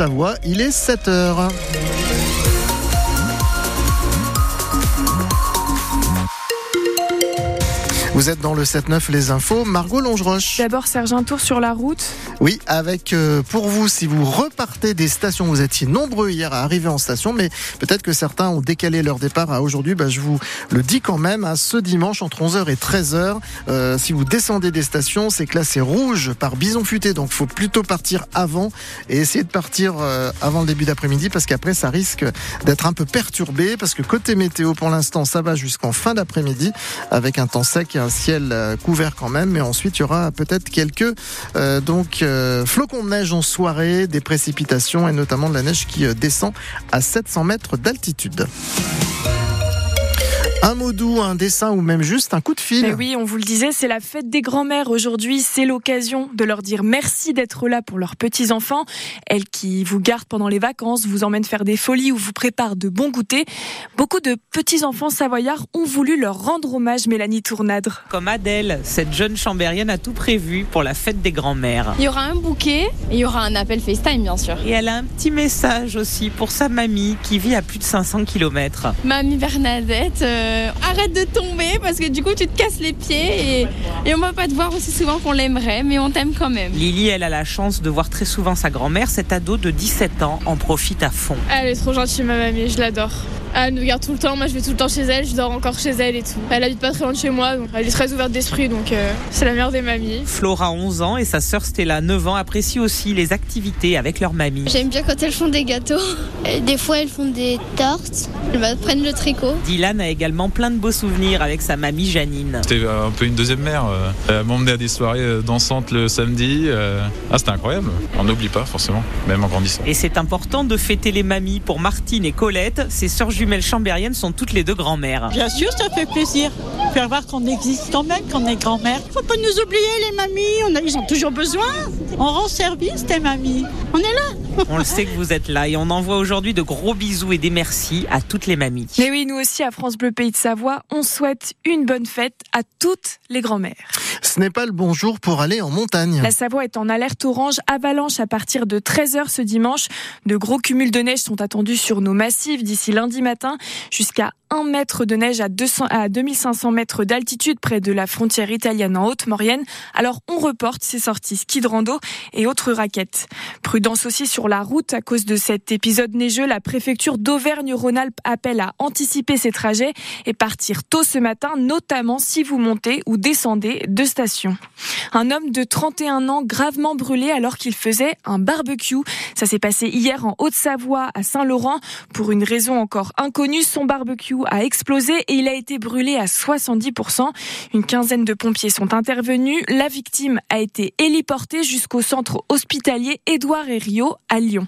Haute-Savoie. Il est 7 heures. Vous êtes dans le 7-9 Les Infos. Margot Longeroche. D'abord, Serge, un tour sur la route. Oui, avec euh, pour vous, si vous repartez des stations, vous étiez nombreux hier à arriver en station, mais peut-être que certains ont décalé leur départ à aujourd'hui. Bah, je vous le dis quand même, à ce dimanche entre 11h et 13h, euh, si vous descendez des stations, c'est classé rouge par bison futé, donc faut plutôt partir avant et essayer de partir euh, avant le début d'après-midi parce qu'après ça risque d'être un peu perturbé parce que côté météo pour l'instant ça va jusqu'en fin d'après-midi avec un temps sec et un ciel euh, couvert quand même, mais ensuite il y aura peut-être quelques euh, donc euh, flocons de neige en soirée, des précipitations et notamment de la neige qui descend à 700 mètres d'altitude. Un mot doux, un dessin ou même juste un coup de fil. Mais oui, on vous le disait, c'est la fête des grands-mères aujourd'hui. C'est l'occasion de leur dire merci d'être là pour leurs petits-enfants. Elles qui vous gardent pendant les vacances, vous emmènent faire des folies ou vous préparent de bons goûters. Beaucoup de petits-enfants savoyards ont voulu leur rendre hommage, Mélanie Tournadre. Comme Adèle, cette jeune chambérienne a tout prévu pour la fête des grands-mères. Il y aura un bouquet et il y aura un appel FaceTime, bien sûr. Et elle a un petit message aussi pour sa mamie qui vit à plus de 500 km. Mamie Bernadette, euh, arrête de tomber parce que du coup tu te casses les pieds et, et on va pas te voir aussi souvent qu'on l'aimerait, mais on t'aime quand même. Lily, elle a la chance de voir très souvent sa grand-mère. Cet ado de 17 ans en profite à fond. Elle est trop gentille, ma mamie, je l'adore. Elle nous garde tout le temps, moi je vais tout le temps chez elle, je dors encore chez elle et tout. Elle habite pas très loin de chez moi, donc elle est très ouverte d'esprit, donc euh, c'est la meilleure des mamies. Flora, 11 ans, et sa sœur Stella, 9 ans, apprécient aussi les activités avec leur mamie. J'aime bien quand elles font des gâteaux. Et des fois, elles font des tartes. Elles m'apprennent le tricot. Dylan a également plein de beaux souvenirs avec sa mamie Janine. C'était un peu une deuxième mère. euh. Elle m'emmenait à des soirées euh, dansantes le samedi. euh. Ah, c'était incroyable. On n'oublie pas forcément, même en grandissant. Et c'est important de fêter les mamies pour Martine et Colette. Ces sœurs jumelles chambériennes sont toutes les deux grand-mères. Bien sûr, ça fait plaisir. Faire voir qu'on existe quand même, qu'on est grand-mère. Faut pas nous oublier, les mamies. On a, ils ont toujours besoin. On rend service, tes mamies. On est là. On le sait que vous êtes là et on envoie aujourd'hui de gros bisous et des merci à toutes les mamies. Mais oui, nous aussi à France Bleu Pays de Savoie, on souhaite une bonne fête à toutes les grand-mères. Ce n'est pas le bon jour pour aller en montagne. La Savoie est en alerte orange avalanche à partir de 13h ce dimanche. De gros cumuls de neige sont attendus sur nos massifs d'ici lundi matin jusqu'à 1 mètre de neige à, 200, à 2500 mètres d'altitude près de la frontière italienne en Haute-Maurienne. Alors on reporte ces sorties ski de rando et autres raquettes. Prudence aussi sur la route à cause de cet épisode neigeux. La préfecture d'Auvergne-Rhône-Alpes appelle à anticiper ces trajets et partir tôt ce matin, notamment si vous montez ou descendez de station. Un homme de 31 ans gravement brûlé alors qu'il faisait un barbecue. Ça s'est passé hier en Haute-Savoie à Saint-Laurent. Pour une raison encore inconnue, son barbecue a explosé et il a été brûlé à 70%. Une quinzaine de pompiers sont intervenus. La victime a été héliportée jusqu'au centre hospitalier Édouard et Rio à Lyon.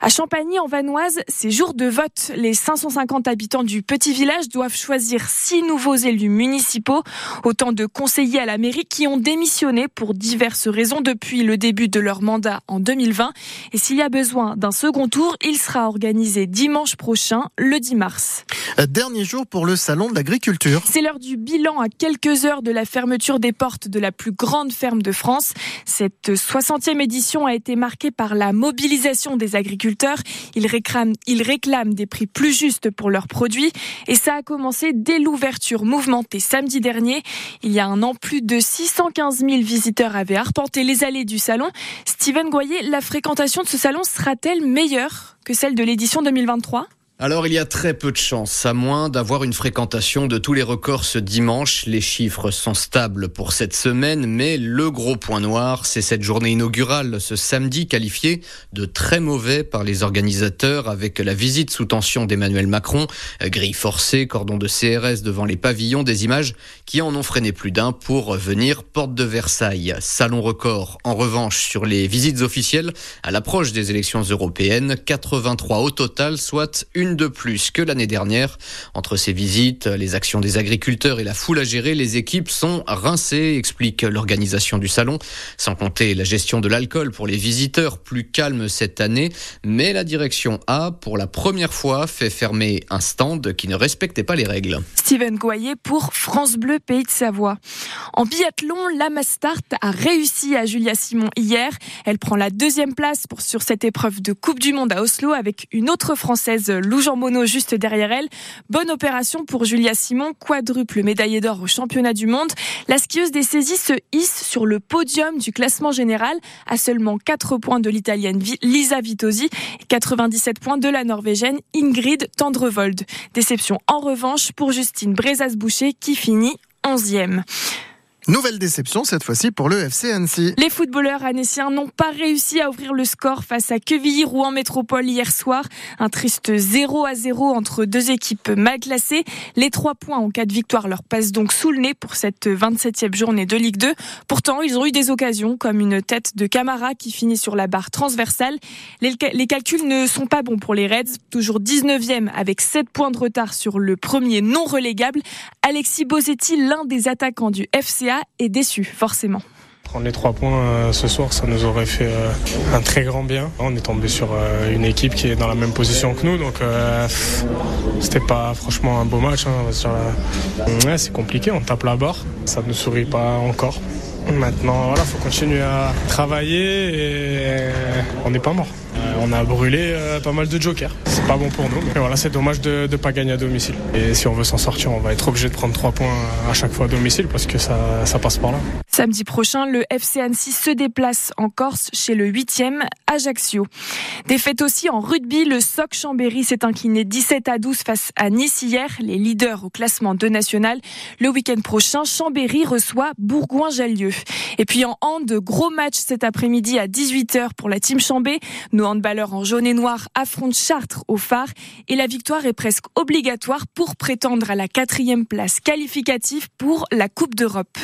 À Champagny, en Vanoise, c'est jour de vote. Les 550 habitants du petit village doivent choisir six nouveaux élus municipaux, autant de conseillers à la mairie qui ont démissionné pour diverses raisons depuis le début de leur mandat en 2020. Et s'il y a besoin d'un second tour, il sera organisé dimanche prochain, le 10 mars. Dernier jour pour le salon de l'agriculture. C'est l'heure du bilan à quelques heures de la fermeture des portes de la plus grande ferme de France. Cette 60e édition a été marquée par la mobilisation des agriculteurs. Ils réclament, des prix plus justes pour leurs produits et ça a commencé dès l'ouverture mouvementée samedi dernier. Il y a un an, plus de 615 000 visiteurs avaient arpenté les allées du salon. Steven Goyer, la fréquentation de ce salon sera-t-elle meilleure que celle de l'édition 2023 alors il y a très peu de chances, à moins d'avoir une fréquentation de tous les records ce dimanche. Les chiffres sont stables pour cette semaine, mais le gros point noir, c'est cette journée inaugurale ce samedi qualifiée de très mauvais par les organisateurs avec la visite sous tension d'Emmanuel Macron, grille forcée, cordon de CRS devant les pavillons, des images qui en ont freiné plus d'un pour venir porte de Versailles. Salon record en revanche sur les visites officielles à l'approche des élections européennes, 83 au total, soit une une de plus que l'année dernière. Entre ces visites, les actions des agriculteurs et la foule à gérer, les équipes sont rincées, explique l'organisation du salon. Sans compter la gestion de l'alcool pour les visiteurs, plus calme cette année. Mais la direction a, pour la première fois, fait fermer un stand qui ne respectait pas les règles. Steven Goyer pour France Bleu Pays de Savoie. En biathlon, la Mastart a réussi à Julia Simon hier. Elle prend la deuxième place pour, sur cette épreuve de Coupe du Monde à Oslo avec une autre Française, Lou Juste derrière elle. Bonne opération pour Julia Simon, quadruple médaillée d'or au championnat du monde. La skieuse des saisies se hisse sur le podium du classement général à seulement 4 points de l'italienne Lisa Vitosi et 97 points de la norvégienne Ingrid Tendrevold. Déception en revanche pour Justine Brezas-Boucher qui finit 11e. Nouvelle déception cette fois-ci pour le FC Annecy. Les footballeurs annéciens n'ont pas réussi à ouvrir le score face à Quevilly-Rouen Métropole hier soir. Un triste 0 à 0 entre deux équipes mal classées. Les trois points en cas de victoire leur passent donc sous le nez pour cette 27e journée de Ligue 2. Pourtant, ils ont eu des occasions comme une tête de Camara qui finit sur la barre transversale. Les, calculs ne sont pas bons pour les Reds, toujours 19e avec 7 points de retard sur le premier non relégable. Alexis Bosetti, l'un des attaquants du Est déçu, forcément. Prendre les trois points euh, ce soir, ça nous aurait fait euh, un très grand bien. On est tombé sur euh, une équipe qui est dans la même position que nous, donc c'était pas franchement un beau match. Hein, c'est compliqué, on tape la barre, ça ne sourit pas encore. Maintenant, voilà, faut continuer à travailler et on n'est pas mort. On a brûlé pas mal de jokers. C'est pas bon pour nous. Mais voilà, c'est dommage de ne pas gagner à domicile. Et si on veut s'en sortir, on va être obligé de prendre trois points à chaque fois à domicile parce que ça, ça passe par là. Samedi prochain, le FC Annecy se déplace en Corse chez le 8e Ajaccio. Défaite aussi en rugby, le SOC Chambéry s'est incliné 17 à 12 face à Nice hier, les leaders au classement de national. Le week-end prochain, Chambéry reçoit Bourgoin-Jallieu. Et puis en hand, gros match cet après-midi à 18h pour la team Chambé. Nos handballeurs en jaune et noir affrontent Chartres au phare et la victoire est presque obligatoire pour prétendre à la quatrième place qualificative pour la Coupe d'Europe.